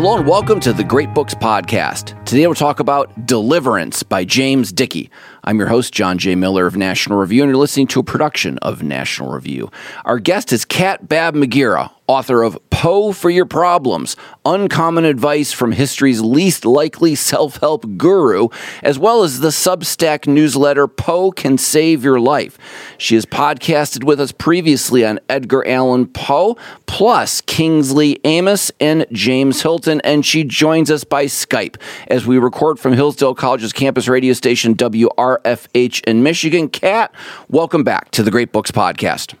Hello and welcome to the Great Books Podcast. Today we'll talk about Deliverance by James Dickey. I'm your host, John J. Miller of National Review, and you're listening to a production of National Review. Our guest is Cat Baab-Muguira, author of Poe for Your Problems Uncommon Advice from History's Least Likely Self Help Guru, as well as the Substack newsletter Poe Can Save Your Life. She has podcasted with us previously on Edgar Allan Poe, plus Kingsley Amis and James Hilton, and she joins us by Skype as we record from Hillsdale College's campus radio station WRFH in Michigan. Cat, welcome back to the Great Books Podcast.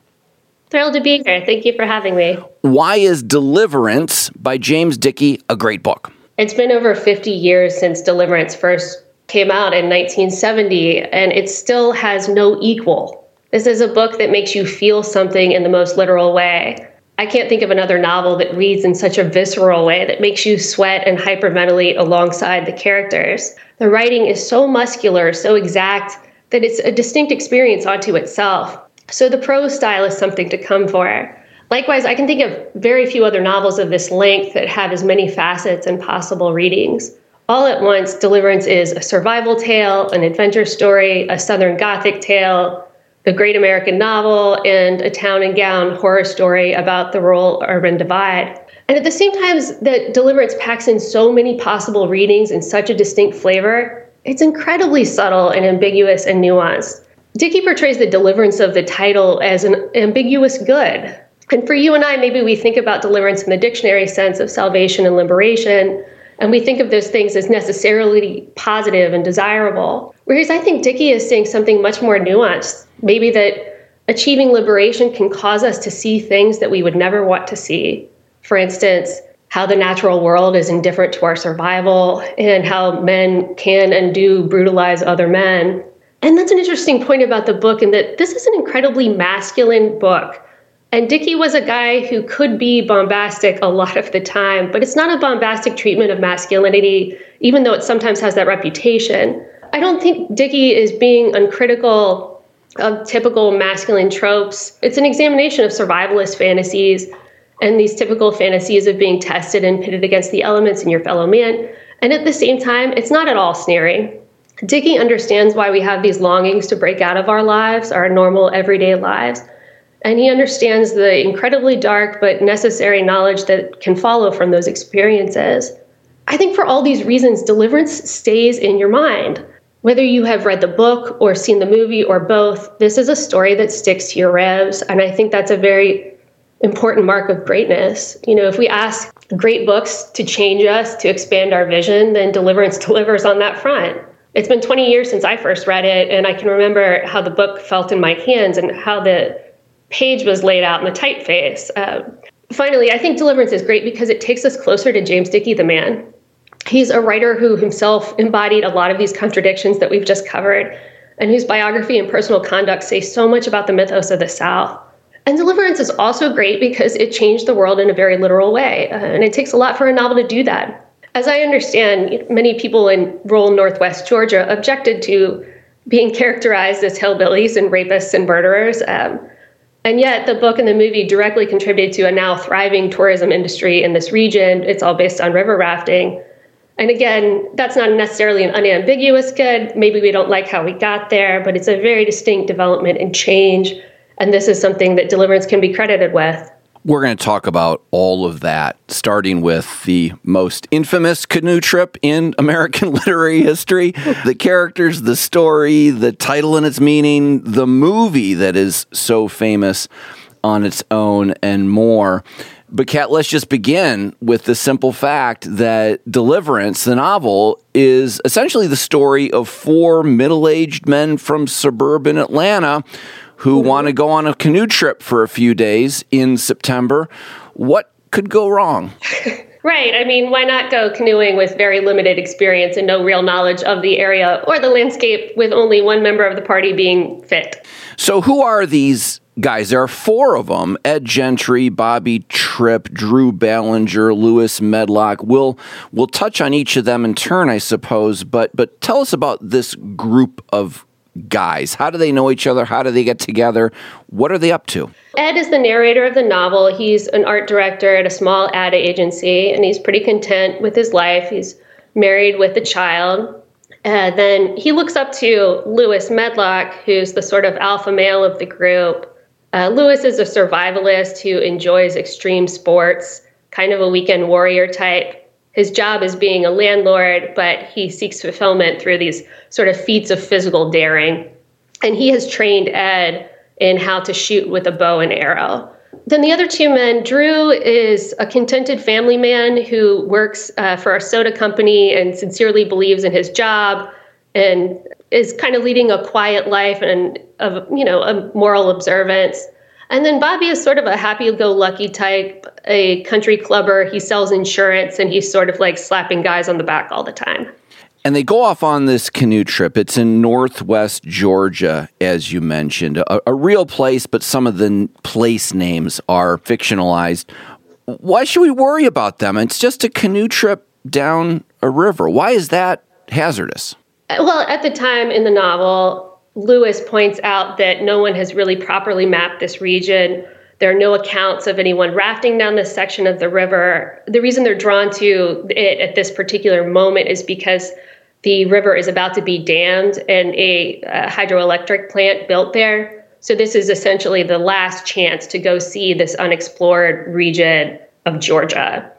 Thrilled to be here. Thank you for having me. Why is Deliverance by James Dickey a great book? It's been over 50 years since Deliverance first came out in 1970, and it still has no equal. This is a book that makes you feel something in the most literal way. I can't think of another novel that reads in such a visceral way that makes you sweat and hyperventilate alongside the characters. The writing is so muscular, so exact, that it's a distinct experience onto itself. So the prose style is something to come for. Likewise, I can think of very few other novels of this length that have as many facets and possible readings. All at once, Deliverance is a survival tale, an adventure story, a Southern Gothic tale, the great American novel, and a town and gown horror story about the rural urban divide. And at the same time that Deliverance packs in so many possible readings and such a distinct flavor, it's incredibly subtle and ambiguous and nuanced. Dickey portrays the deliverance of the title as an ambiguous good. And for you and I, maybe we think about deliverance in the dictionary sense of salvation and liberation, and we think of those things as necessarily positive and desirable. Whereas I think Dickey is saying something much more nuanced. Maybe that achieving liberation can cause us to see things that we would never want to see. For instance, how the natural world is indifferent to our survival, and how men can and do brutalize other men. And that's an interesting point about the book, in that this is an incredibly masculine book. And Dickey was a guy who could be bombastic a lot of the time, but it's not a bombastic treatment of masculinity, even though it sometimes has that reputation. I don't think Dickey is being uncritical of typical masculine tropes. It's an examination of survivalist fantasies and these typical fantasies of being tested and pitted against the elements in your fellow man. And at the same time, it's not at all sneering. Dickey understands why we have these longings to break out of our lives, our normal everyday lives. And he understands the incredibly dark but necessary knowledge that can follow from those experiences. I think for all these reasons, deliverance stays in your mind. Whether you have read the book or seen the movie or both, this is a story that sticks to your revs. And I think that's a very important mark of greatness. You know, if we ask great books to change us, to expand our vision, then Deliverance delivers on that front it's been 20 years since I first read it, and I can remember how the book felt in my hands and how the page was laid out in the typeface. Um, finally, I think Deliverance is great because it takes us closer to James Dickey, the man. He's a writer who himself embodied a lot of these contradictions that we've just covered, and whose biography and personal conduct say so much about the mythos of the South. And Deliverance is also great because it changed the world in a very literal way, uh, and it takes a lot for a novel to do that. As I understand, many people in rural Northwest Georgia objected to being characterized as hillbillies and rapists and murderers. Um, and yet, the book and the movie directly contributed to a now thriving tourism industry in this region. It's all based on river rafting. And again, that's not necessarily an unambiguous good. Maybe we don't like how we got there, but it's a very distinct development and change. And this is something that Deliverance can be credited with. We're going to talk about all of that, starting with the most infamous canoe trip in American literary history the characters, the story, the title and its meaning, the movie that is so famous on its own, and more. But, Cat, let's just begin with the simple fact that Deliverance, the novel, is essentially the story of four middle aged men from suburban Atlanta who want to go on a canoe trip for a few days in September. What could go wrong? Right. I mean, why not go canoeing with very limited experience and no real knowledge of the area or the landscape with only one member of the party being fit? So, who are these guys? There are four of them Ed Gentry, Bobby Tripp, Drew Ballinger, Lewis Medlock. We'll, we'll touch on each of them in turn, I suppose, but, but tell us about this group of guys? How do they know each other? How do they get together? What are they up to? Ed is the narrator of the novel. He's an art director at a small ad agency, and he's pretty content with his life. He's married with a child. Uh, then he looks up to Lewis Medlock, who's the sort of alpha male of the group. Uh, Lewis is a survivalist who enjoys extreme sports, kind of a weekend warrior type. His job is being a landlord, but he seeks fulfillment through these sort of feats of physical daring. And he has trained Ed in how to shoot with a bow and arrow. Then the other two men, Drew is a contented family man who works uh, for a soda company and sincerely believes in his job and is kind of leading a quiet life and of you know a moral observance. And then Bobby is sort of a happy-go-lucky type, a country clubber. He sells insurance and he's sort of like slapping guys on the back all the time. And they go off on this canoe trip. It's in northwest Georgia, as you mentioned, a, a, real place, but some of the place names are fictionalized. Why should we worry about them? It's just a canoe trip down a river. Why is that hazardous? Uh, well, at the time in the novel, Lewis points out that no one has really properly mapped this region. There are no accounts of anyone rafting down this section of the river. The reason they're drawn to it at this particular moment is because the river is about to be dammed and a, a hydroelectric plant built there. So this is essentially the last chance to go see this unexplored region of Georgia.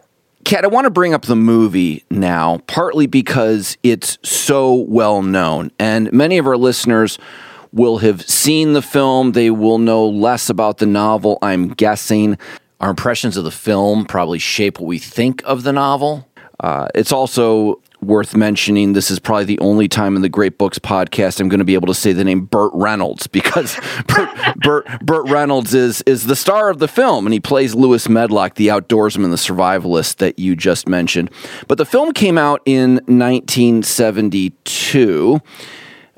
Cat, I want to bring up the movie now, partly because it's so well known, and many of our listeners will have seen the film. They will know less about the novel, I'm guessing. Our impressions of the film probably shape what we think of the novel. Uh, it's also worth mentioning. This is probably the only time in the Great Books podcast I'm going to be able to say the name Burt Reynolds because Burt, Burt, Burt, Reynolds is is the star of the film and he plays Lewis Medlock, the outdoorsman, the survivalist that you just mentioned. But the film came out in 1972.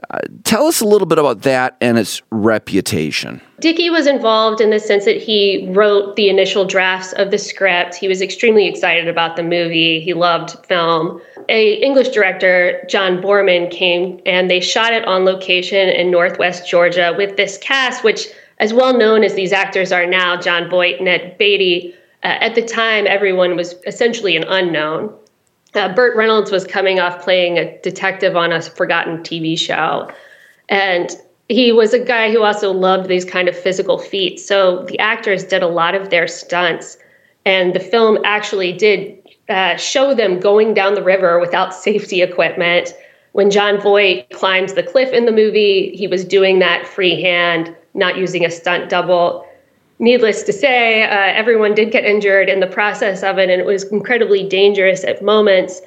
Uh, tell us a little bit about that and its reputation. Dickey was involved in the sense that he wrote the initial drafts of the script. He was extremely excited about the movie. He loved film. A English director, John Boorman, came and they shot it on location in Northwest Georgia with this cast, which, as well known as these actors are now, Jon Voight and Ned Beatty. Uh, at the time, everyone was essentially an unknown uh, Burt Reynolds was coming off playing a detective on a forgotten TV show. And he was a guy who also loved these kind of physical feats. So the actors did a lot of their stunts. And the film actually did uh, show them going down the river without safety equipment. When Jon Voight climbs the cliff in the movie, he was doing that freehand, not using a stunt double needless to say, uh, everyone did get injured in the process of it, and it was incredibly dangerous at moments.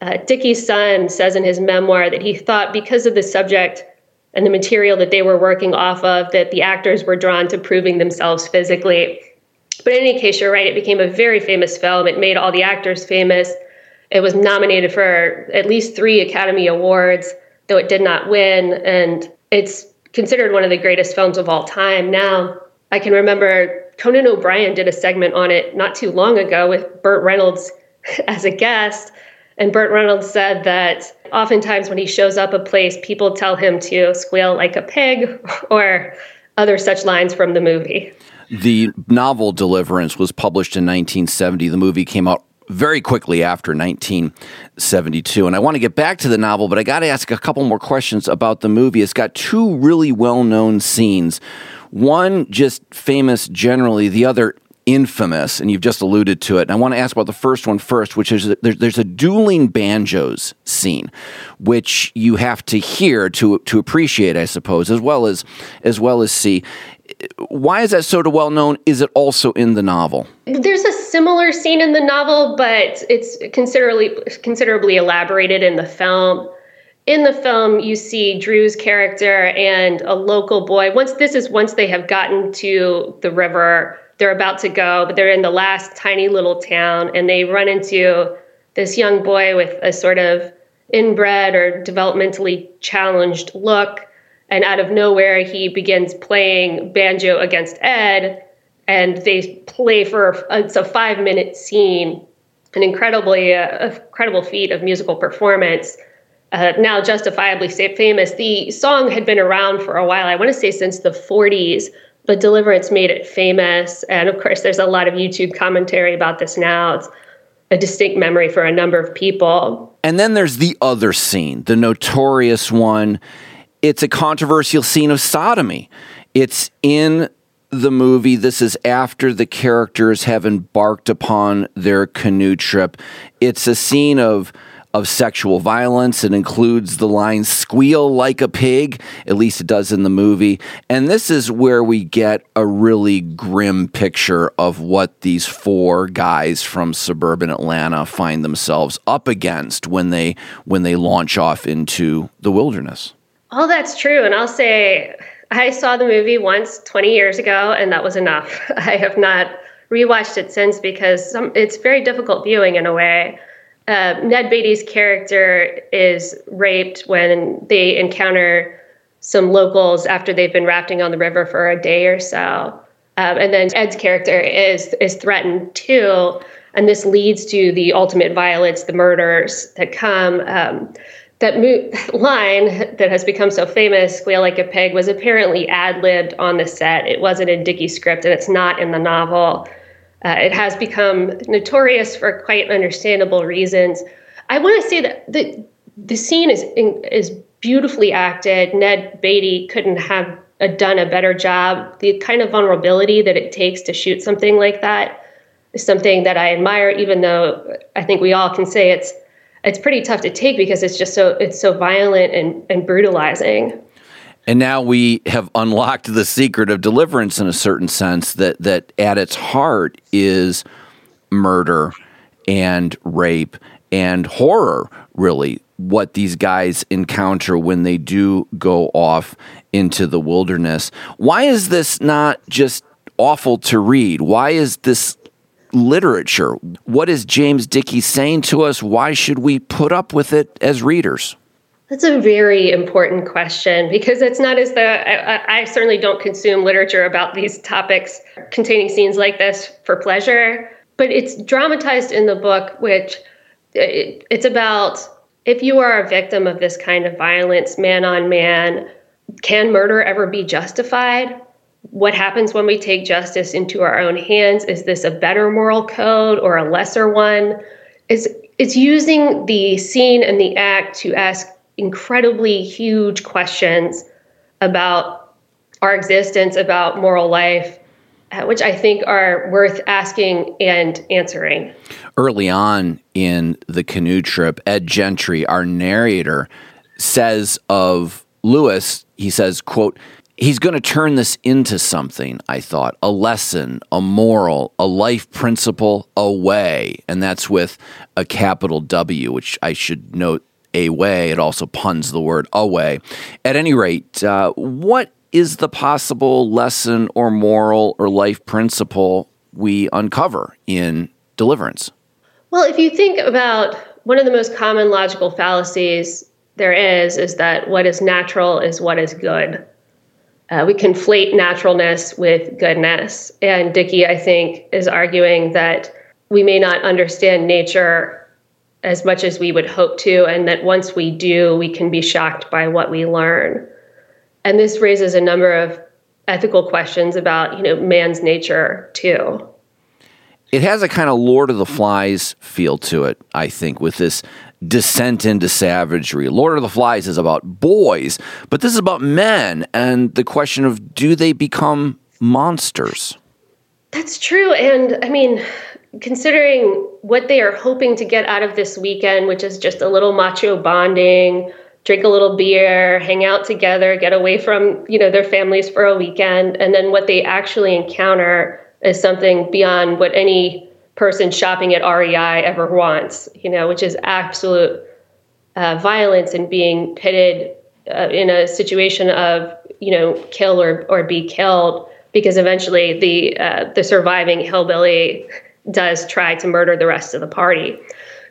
Uh, son says in his memoir that he thought because of the subject and the material that they were working off of, that the actors were drawn to proving themselves physically. But in any case, you're right, it became a very famous film. It made all the actors famous. It was nominated for at least three Academy Awards, though it did not win. And it's considered one of the greatest films of all time now. I can remember Conan O'Brien did a segment on it not too long ago with Burt Reynolds as a guest. And Burt Reynolds said that oftentimes when he shows up a place, people tell him to squeal like a pig or other such lines from the movie. The novel Deliverance was published in 1970. The movie came out very quickly after 1972. And I want to get back to the novel, but I got to ask a couple more questions about the movie. It's got two really well known scenes one just famous generally, the other infamous, and you've just alluded to it. And I want to ask about the first one first, which is there's, a dueling banjos scene, which you have to hear to to appreciate, I suppose, as well as as well as see. Why is that so well known? Is it also in the novel? There's a similar scene in the novel, but it's considerably considerably elaborated in the film in the film you see drew's character and a local boy once this is once they have gotten to the river they're about to go but they're in the last tiny little town and they run into this young boy with a sort of inbred or developmentally challenged look and out of nowhere he begins playing banjo against ed and they play for it's a five minute scene an incredibly uh, incredible feat of musical performance uh, now justifiably famous. The song had been around for a while, I want to say since the 40s, but Deliverance made it famous. And of course, there's a lot of YouTube commentary about this now. It's a distinct memory for a number of people. And then there's the other scene, the notorious one. It's a controversial scene of sodomy. It's in the movie. This is after the characters have embarked upon their canoe trip. It's a scene of of sexual violence. It includes the line squeal like a pig, at least it does in the movie. And this is where we get a really grim picture of what these four guys from suburban Atlanta find themselves up against when they when they launch off into the wilderness. All that's true and I'll say I saw the movie once 20 years ago and that was enough. I have not rewatched it since because some, it's very difficult viewing in a way uh, Ned Beatty's character is raped when they encounter some locals after they've been rafting on the river for a day or so. Um, and then Ed's character is is threatened too, and this leads to the ultimate violence, the murders that come. Um, that mo- line that has become so famous, "Squeal like a pig," was apparently ad libbed on the set. It wasn't in Dickey's script, and it's not in the novel. Uh, it has become notorious for quite understandable reasons. I want to say that the the scene is is beautifully acted. Ned Beatty couldn't have a, done a better job. The kind of vulnerability that it takes to shoot something like that is something that I admire. Even though I think we all can say it's it's pretty tough to take because it's just so it's so violent and, and brutalizing. And now we have unlocked the secret of deliverance in a certain sense that that at its heart is murder and rape and horror really what these guys encounter when they do go off into the wilderness. Why is this not just awful to read? Why is this literature? What is James Dickey saying to us? Why should we put up with it as readers? That's a very important question because it's not as though I, I, certainly don't consume literature about these topics containing scenes like this for pleasure, but it's dramatized in the book, which uh, it, it's about if you are a victim of this kind of violence, man on man, can murder ever be justified? What happens when we take justice into our own hands? Is this a better moral code or a lesser one? It's, it's using the scene and the act to ask incredibly huge questions about our existence, about moral life, uh, which I think are worth asking and answering. Early on in the canoe trip, Ed Gentry, our narrator, says of Lewis, he says, quote, he's going to turn this into something, I thought, a lesson, a moral, a life principle, a way. And that's with a capital W, which I should note a way. It also puns the word away. At any rate, uh, what is the possible lesson or moral or life principle we uncover in deliverance? Well, if you think about one of the most common logical fallacies there is, is that what is natural is what is good. Uh, we conflate naturalness with goodness. And Dickey, I think, is arguing that we may not understand nature as much as we would hope to, and that once we do, we can be shocked by what we learn. And this raises a number of ethical questions about, you know, man's nature too. It has a kind of Lord of the Flies feel to it, I think, with this descent into savagery. Lord of the Flies is about boys, but this is about men and the question of do they become monsters? That's true. And I mean, considering what they are hoping to get out of this weekend, which is just a little macho bonding, drink a little beer, hang out together, get away from, you know, their families for a weekend, and then what they actually encounter is something beyond what any person shopping at REI ever wants, you know, which is absolute uh, violence and being pitted uh, in a situation of, you know, kill or, or be killed because eventually the uh, the surviving hillbilly does try to murder the rest of the party.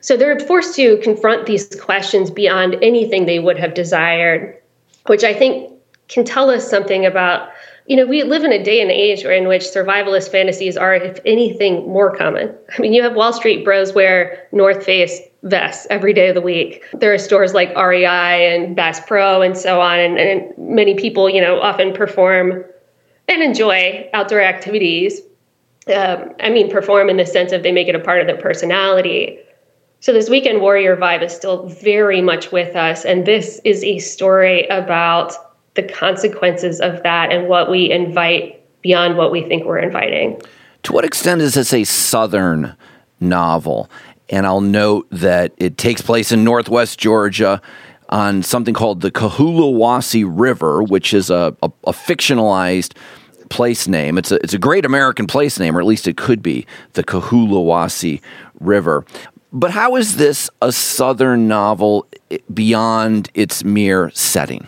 So they're forced to confront these questions beyond anything they would have desired, which I think can tell us something about, you know, we live in a day and age in which survivalist fantasies are, if anything, more common. I mean, you have Wall Street bros wear North Face vests every day of the week. There are stores like REI and Bass Pro and so on, and, and many people, you know, often perform and enjoy outdoor activities. Um, I mean, perform in the sense of they make it a part of their personality. So this weekend warrior vibe is still very much with us, and this is a story about the consequences of that and what we invite beyond what we think we're inviting. To what extent is this a Southern novel? And I'll note that it takes place in Northwest Georgia on something called the Cahulawassee River, which is a, a, a fictionalized place name. It's a, it's a great American place name, or at least it could be, the Cahulawassee River. But how is this a Southern novel beyond its mere setting?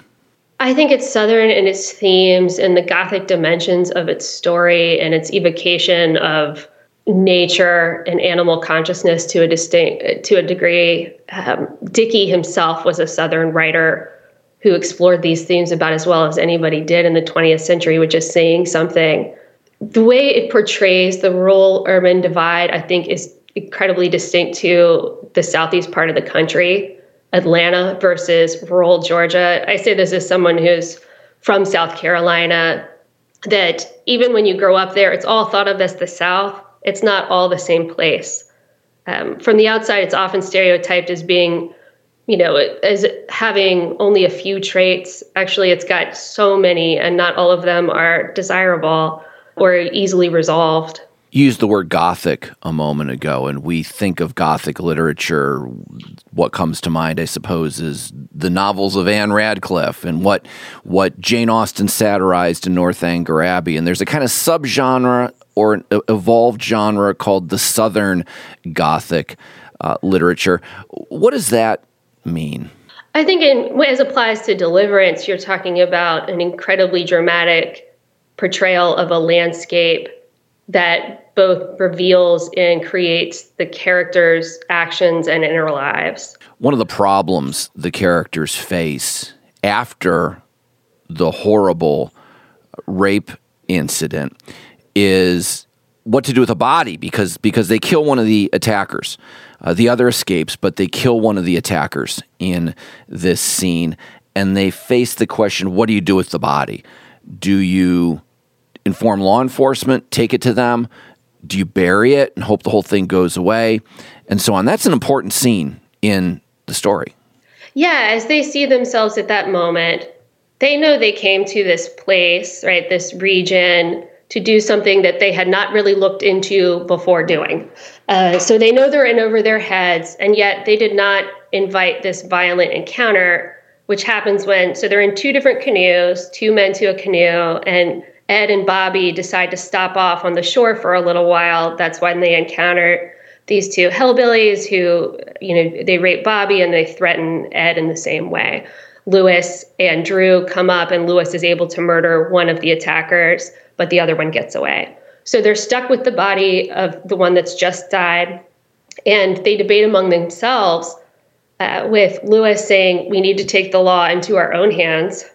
I think it's Southern in its themes and the Gothic dimensions of its story and its evocation of nature and animal consciousness to a distinct to a degree. Um, Dickey himself was a Southern writer who explored these themes about as well as anybody did in the 20th century, which is saying something. The way it portrays the rural urban divide, I think, is incredibly distinct to the southeast part of the country. Atlanta versus rural Georgia. I say this as someone who's from South Carolina, that even when you grow up there, it's all thought of as the South. It's not all the same place. Um, from the outside, it's often stereotyped as being, you know, as having only a few traits. Actually, it's got so many, and not all of them are desirable or easily resolved You used the word Gothic a moment ago, and we think of Gothic literature. What comes to mind, I suppose, is the novels of Ann Radcliffe and what what Jane Austen satirized in Northanger Abbey. And there's a kind of subgenre or an evolved genre called the Southern Gothic uh, literature. What does that mean? I think, in, as applies to Deliverance, you're talking about an incredibly dramatic portrayal of a landscape that both reveals and creates the characters' actions and inner lives. One of the problems the characters face after the horrible rape incident is what to do with a body because because they kill one of the attackers. Uh, the other escapes, but they kill one of the attackers in this scene, and they face the question: What do you do with the body? Do you inform law enforcement, take it to them? Do you bury it and hope the whole thing goes away? And so on. That's an important scene in the story. Yeah, as they see themselves at that moment, they know they came to this place, right, this region, to do something that they had not really looked into before doing. Uh, so they know they're in over their heads, and yet they did not invite this violent encounter, which happens when, so they're in two different canoes, two men to a canoe, and Ed and Bobby decide to stop off on the shore for a little while. That's when they encounter these two hellbillies who, you know, they rape Bobby and they threaten Ed in the same way. Lewis and Drew come up, and Lewis is able to murder one of the attackers, but the other one gets away. So they're stuck with the body of the one that's just died, and they debate among themselves. Uh, with Lewis saying, We need to take the law into our own hands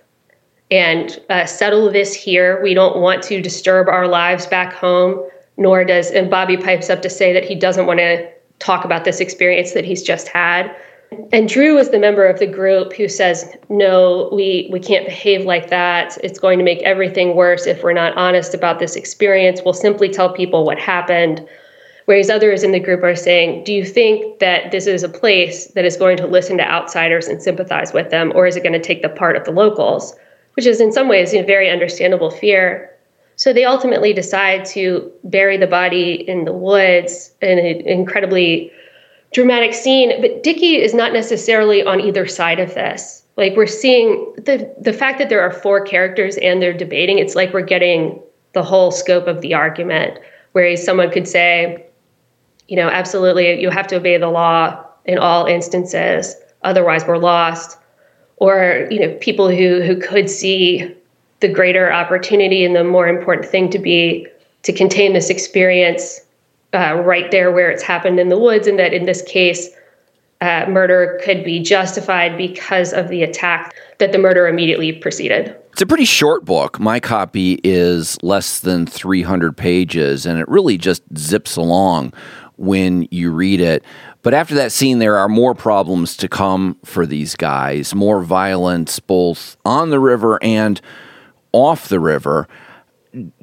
and uh, settle this here. We don't want to disturb our lives back home, nor does, and Bobby pipes up to say that he doesn't want to talk about this experience that he's just had. And Drew is the member of the group who says, no, we, we can't behave like that. It's going to make everything worse if we're not honest about this experience. We'll simply tell people what happened. Whereas others in the group are saying, do you think that this is a place that is going to listen to outsiders and sympathize with them, or is it going to take the part of the locals? which is in some ways a very understandable fear. So they ultimately decide to bury the body in the woods in an incredibly dramatic scene. But Dickey is not necessarily on either side of this. Like we're seeing the the fact that there are four characters and they're debating, it's like we're getting the whole scope of the argument. Whereas someone could say, you know, absolutely, you have to obey the law in all instances, otherwise we're lost or you know people who who could see the greater opportunity and the more important thing to be to contain this experience uh, right there where it's happened in the woods and that in this case uh, murder could be justified because of the attack that the murder immediately preceded. It's a pretty short book. My copy is less than 300 pages, and it really just zips along when you read it. But after that scene, there are more problems to come for these guys, more violence both on the river and off the river.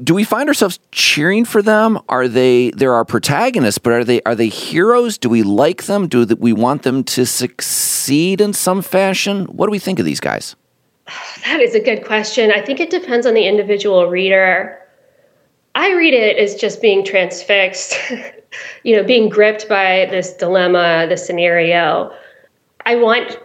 Do we find ourselves cheering for them? Are they they're our protagonists, but are they are they heroes? Do we like them? Do we want them to succeed in some fashion? What do we think of these guys? That is a good question. I think it depends on the individual reader. I read it as just being transfixed, you know, being gripped by this dilemma, the scenario. I want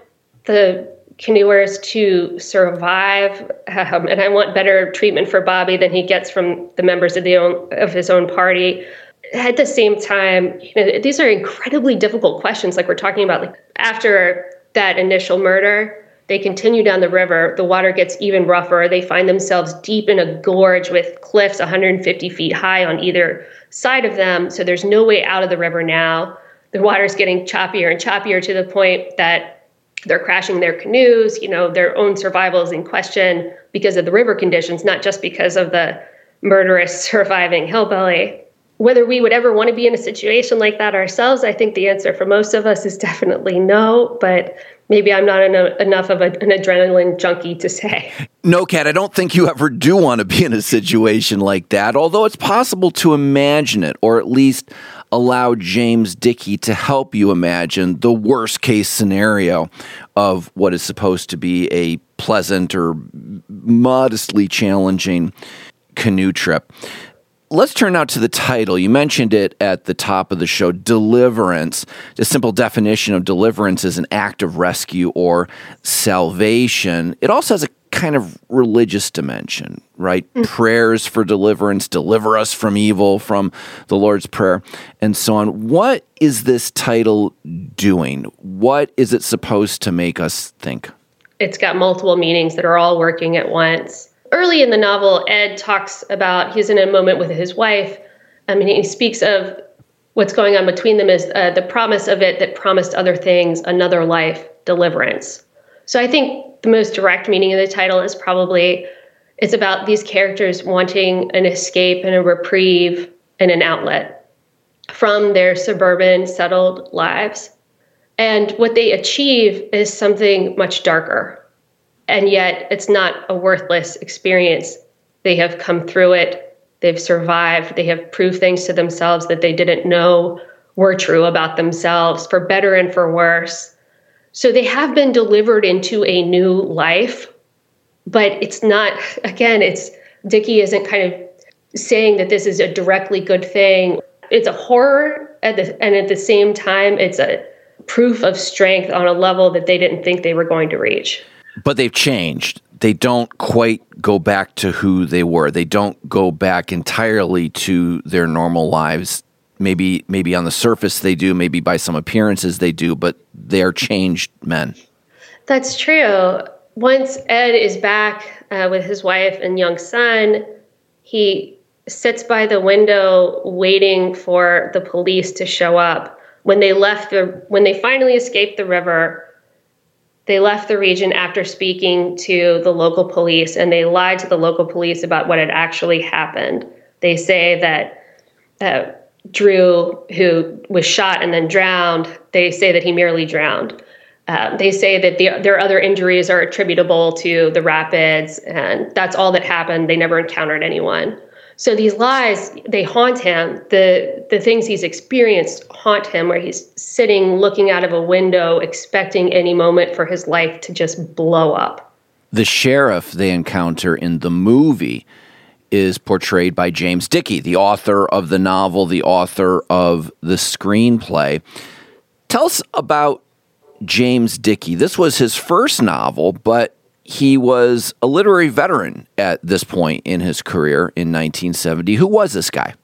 the canoers to survive, um, and I want better treatment for Bobby than he gets from the members of the own, of his own party. At the same time, you know, these are incredibly difficult questions. Like we're talking about, like after that initial murder, they continue down the river. The water gets even rougher. They find themselves deep in a gorge with cliffs 150 feet high on either side of them. So there's no way out of the river now. The water's getting choppier and choppier to the point that they're crashing their canoes. You know, their own survival is in question because of the river conditions, not just because of the murderous surviving hillbilly. Whether we would ever want to be in a situation like that ourselves, I think the answer for most of us is definitely no. But maybe I'm not enough of a, an adrenaline junkie to say. No, Cat, I don't think you ever do want to be in a situation like that, although it's possible to imagine it, or at least allow James Dickey to help you imagine the worst case scenario of what is supposed to be a pleasant or modestly challenging canoe trip. Let's turn now to the title. You mentioned it at the top of the show Deliverance. The simple definition of deliverance is an act of rescue or salvation. It also has a kind of religious dimension, right? Mm. Prayers for deliverance, deliver us from evil, from the Lord's Prayer, and so on. What is this title doing? What is it supposed to make us think? It's got multiple meanings that are all working at once early in the novel, Ed talks about he's in a moment with his wife. I mean, he speaks of what's going on between them is uh, the promise of it that promised other things, another life, deliverance. So I think the most direct meaning of the title is probably it's about these characters wanting an escape and a reprieve and an outlet from their suburban settled lives. And what they achieve is something much darker and yet it's not a worthless experience. They have come through it, they've survived, they have proved things to themselves that they didn't know were true about themselves, for better and for worse. So they have been delivered into a new life, but it's not, again, it's Dickey isn't kind of saying that this is a directly good thing. It's a horror, at the, and at the same time, it's a proof of strength on a level that they didn't think they were going to reach. But they've changed. They don't quite go back to who they were. They don't go back entirely to their normal lives. Maybe maybe on the surface they do, maybe by some appearances they do, but they're changed men. That's true. Once Ed is back uh, with his wife and young son, he sits by the window waiting for the police to show up. When they left the when they finally escaped the river, they left the region after speaking to the local police and they lied to the local police about what had actually happened. They say that uh, Drew, who was shot and then drowned, they say that he merely drowned. Uh, they say that the, their other injuries are attributable to the rapids, and that's all that happened. They never encountered anyone. So these lies, they haunt him. The the things he's experienced haunt him where he's sitting looking out of a window expecting any moment for his life to just blow up. The sheriff they encounter in the movie is portrayed by James Dickey, the author of the novel, the author of the screenplay. Tell us about James Dickey. This was his first novel, but he was a literary veteran at this point in his career in 1970. Who was this guy?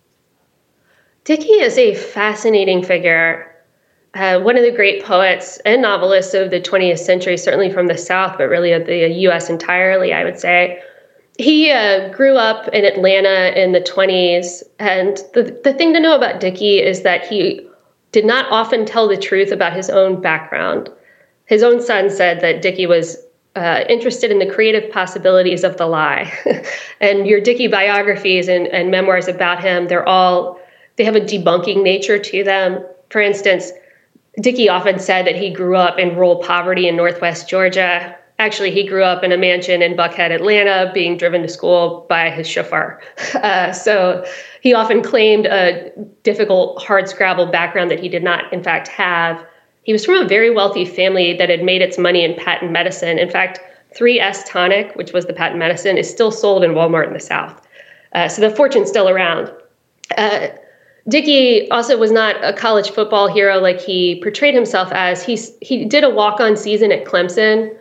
Dickey is a fascinating figure. Uh, one of the great poets and novelists of the 20th century, certainly from the South, but really of the U.S. entirely, I would say. He uh, grew up in Atlanta in the 20s. And the, the thing to know about Dickey is that he did not often tell the truth about his own background. His own son said that Dickey was uh, interested in the creative possibilities of the lie. and your Dickey biographies and, and memoirs about him, they're all they have a debunking nature to them. For instance, Dickey often said that he grew up in rural poverty in Northwest Georgia. Actually, he grew up in a mansion in Buckhead, Atlanta, being driven to school by his chauffeur. Uh, so he often claimed a difficult, hard scrabble background that he did not, in fact, have. He was from a very wealthy family that had made its money in patent medicine. In fact, 3S Tonic, which was the patent medicine, is still sold in Walmart in the South. Uh, so the fortune's still around. Uh, Dickey also was not a college football hero like he portrayed himself as. He, he did a walk on season at Clemson,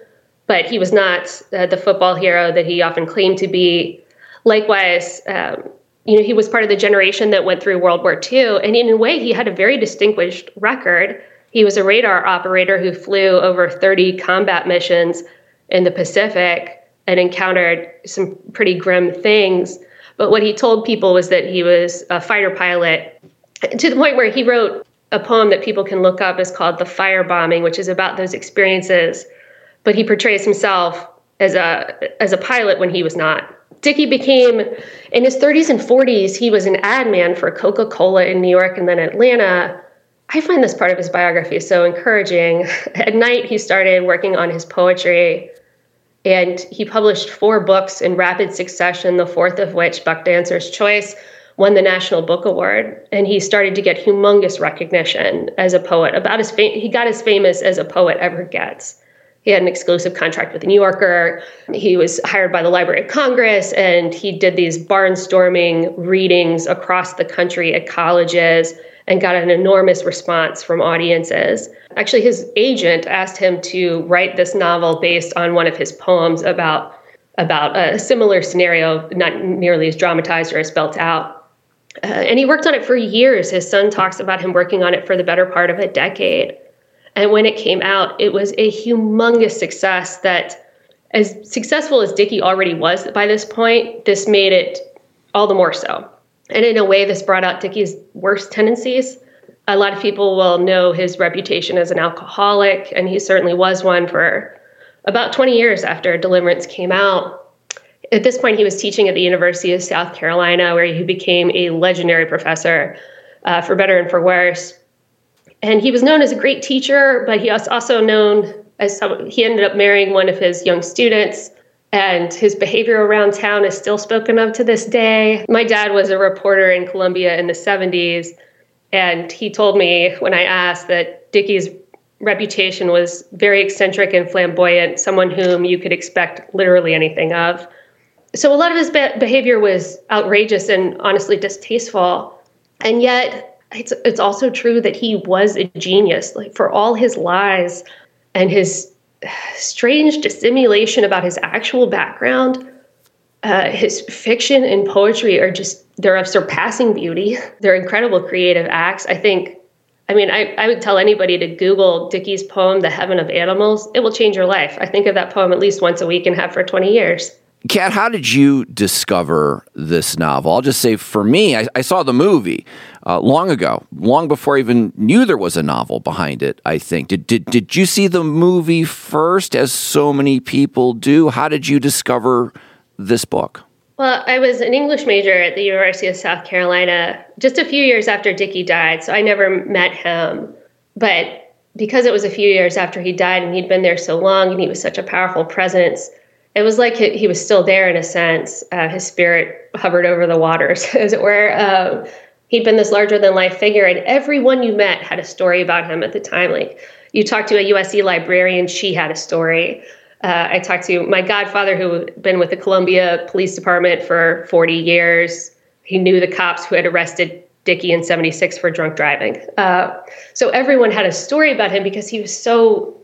but he was not uh, the football hero that he often claimed to be. Likewise, um, you know, he was part of the generation that went through World War II, and in a way, he had a very distinguished record. He was a radar operator who flew over 30 combat missions in the Pacific and encountered some pretty grim things. But what he told people was that he was a fighter pilot to the point where he wrote a poem that people can look up is called The Firebombing, which is about those experiences. But he portrays himself as a as a pilot when he was not. Dickey became in his 30s and 40s, he was an ad man for Coca-Cola in New York and then Atlanta. I find this part of his biography so encouraging. At night, he started working on his poetry and he published four books in rapid succession, the fourth of which, Buck Dancer's Choice, won the National Book Award. And he started to get humongous recognition as a poet, about as fam- he got as famous as a poet ever gets. He had an exclusive contract with the New Yorker. He was hired by the Library of Congress, and he did these barnstorming readings across the country at colleges and got an enormous response from audiences. Actually, his agent asked him to write this novel based on one of his poems about about a similar scenario, not nearly as dramatized or as spelt out. Uh, and he worked on it for years. His son talks about him working on it for the better part of a decade. And when it came out, it was a humongous success that, as successful as Dickey already was by this point, this made it all the more so. And in a way, this brought out Dickey's worst tendencies. A lot of people will know his reputation as an alcoholic, and he certainly was one for about 20 years after Deliverance came out. At this point, he was teaching at the University of South Carolina, where he became a legendary professor, uh, for better and for worse. And he was known as a great teacher, but he was also known as some, he ended up marrying one of his young students and his behavior around town is still spoken of to this day. My dad was a reporter in Columbia in the 70s, and he told me when I asked that Dickey's reputation was very eccentric and flamboyant, someone whom you could expect literally anything of. So a lot of his be- behavior was outrageous and honestly distasteful. And yet, it's, it's also true that he was a genius. Like, for all his lies and his strange dissimulation about his actual background. Uh, his fiction and poetry are just, they're of surpassing beauty. They're incredible creative acts. I think, I mean, I, I would tell anybody to Google Dickey's poem, The Heaven of Animals. It will change your life. I think of that poem at least once a week and have for 20 years. Cat, how did you discover this novel? I'll just say for me, I, I saw the movie uh, long ago, long before I even knew there was a novel behind it, I think. Did, did, did you see the movie first, as so many people do? How did you discover this book? Well, I was an English major at the University of South Carolina just a few years after Dickey died, so I never met him. But because it was a few years after he died and he'd been there so long and he was such a powerful presence, it was like he was still there in a sense. Uh, his spirit hovered over the waters, as it were. Um, he'd been this larger than life figure, and everyone you met had a story about him at the time. Like you talked to a USC librarian, she had a story. Uh, I talked to my godfather, who had been with the Columbia Police Department for 40 years. He knew the cops who had arrested Dickey in 76 for drunk driving. Uh, so everyone had a story about him because he was so,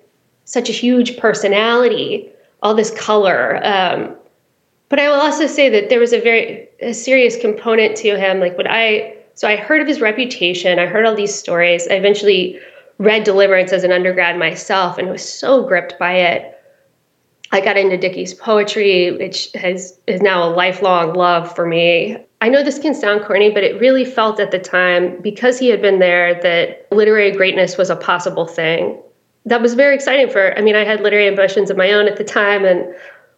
such a huge personality all this color. Um, but I will also say that there was a very a serious component to him. Like when I so I heard of his reputation, I heard all these stories. I eventually read Deliverance as an undergrad myself and was so gripped by it. I got into Dickey's poetry, which has is now a lifelong love for me. I know this can sound corny, but it really felt at the time because he had been there that literary greatness was a possible thing that was very exciting for i mean i had literary ambitions of my own at the time and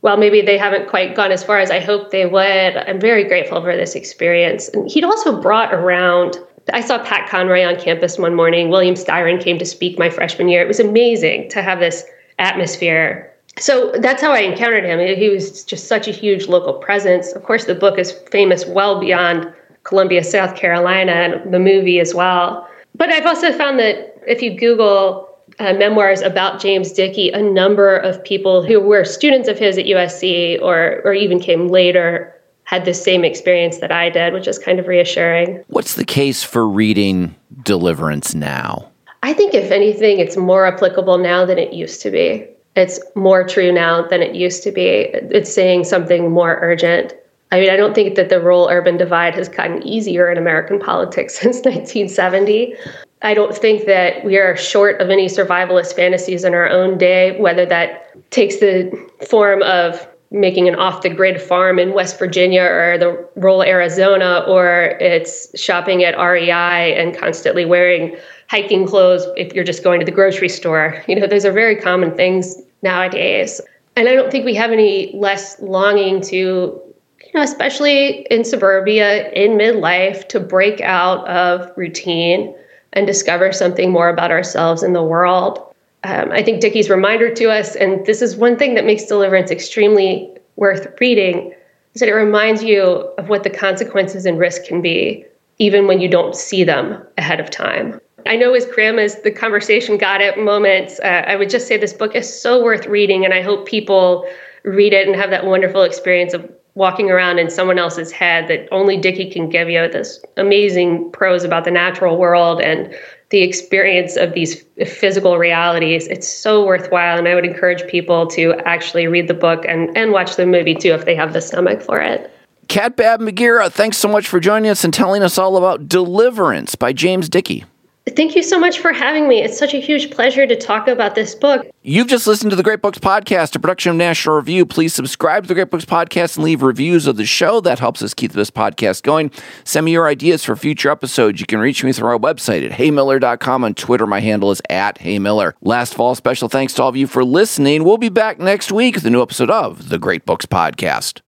while maybe they haven't quite gone as far as i hoped they would i'm very grateful for this experience and he'd also brought around I saw Pat Conroy on campus one morning. William Styron came to speak my freshman year. It was amazing to have this atmosphere. So that's how I encountered him. He was just such a huge local presence. Of course, the book is famous well beyond Columbia, South Carolina, and the movie as well. But I've also found that if you Google uh, memoirs about James Dickey, a number of people who were students of his at USC or, or even came later had the same experience that I did, which is kind of reassuring. What's the case for reading Deliverance now? I think, if anything, it's more applicable now than it used to be. It's more true now than it used to be. It's saying something more urgent. I mean, I don't think that the rural urban divide has gotten easier in American politics since 1970. I don't think that we are short of any survivalist fantasies in our own day, whether that takes the form of making an off the grid farm in West Virginia or the rural Arizona, or it's shopping at REI and constantly wearing hiking clothes if you're just going to the grocery store. You know, those are very common things nowadays. And I don't think we have any less longing to, you know, especially in suburbia, in midlife, to break out of routine and discover something more about ourselves and the world um, I think Dickey's reminder to us, and this is one thing that makes Deliverance extremely worth reading, is that it reminds you of what the consequences and risk can be, even when you don't see them ahead of time. I know as grim as the conversation got at moments, uh, I would just say this book is so worth reading, and I hope people read it and have that wonderful experience of walking around in someone else's head that only Dickey can give you this amazing prose about the natural world and the experience of these physical realities. It's so worthwhile. And I would encourage people to actually read the book and, and watch the movie too if they have the stomach for it. Cat Baab-Muguira, thanks so much for joining us and telling us all about Deliverance by James Dickey. Thank you so much for having me. It's such a huge pleasure to talk about this book. You've just listened to the Great Books Podcast, a production of National Review. Please subscribe to the Great Books Podcast and leave reviews of the show. That helps us keep this podcast going. Send me your ideas for future episodes. You can reach me through our website at heymiller.com. On Twitter, my handle is at heymiller. Last fall, special thanks to all of you for listening. We'll be back next week with a new episode of the Great Books Podcast.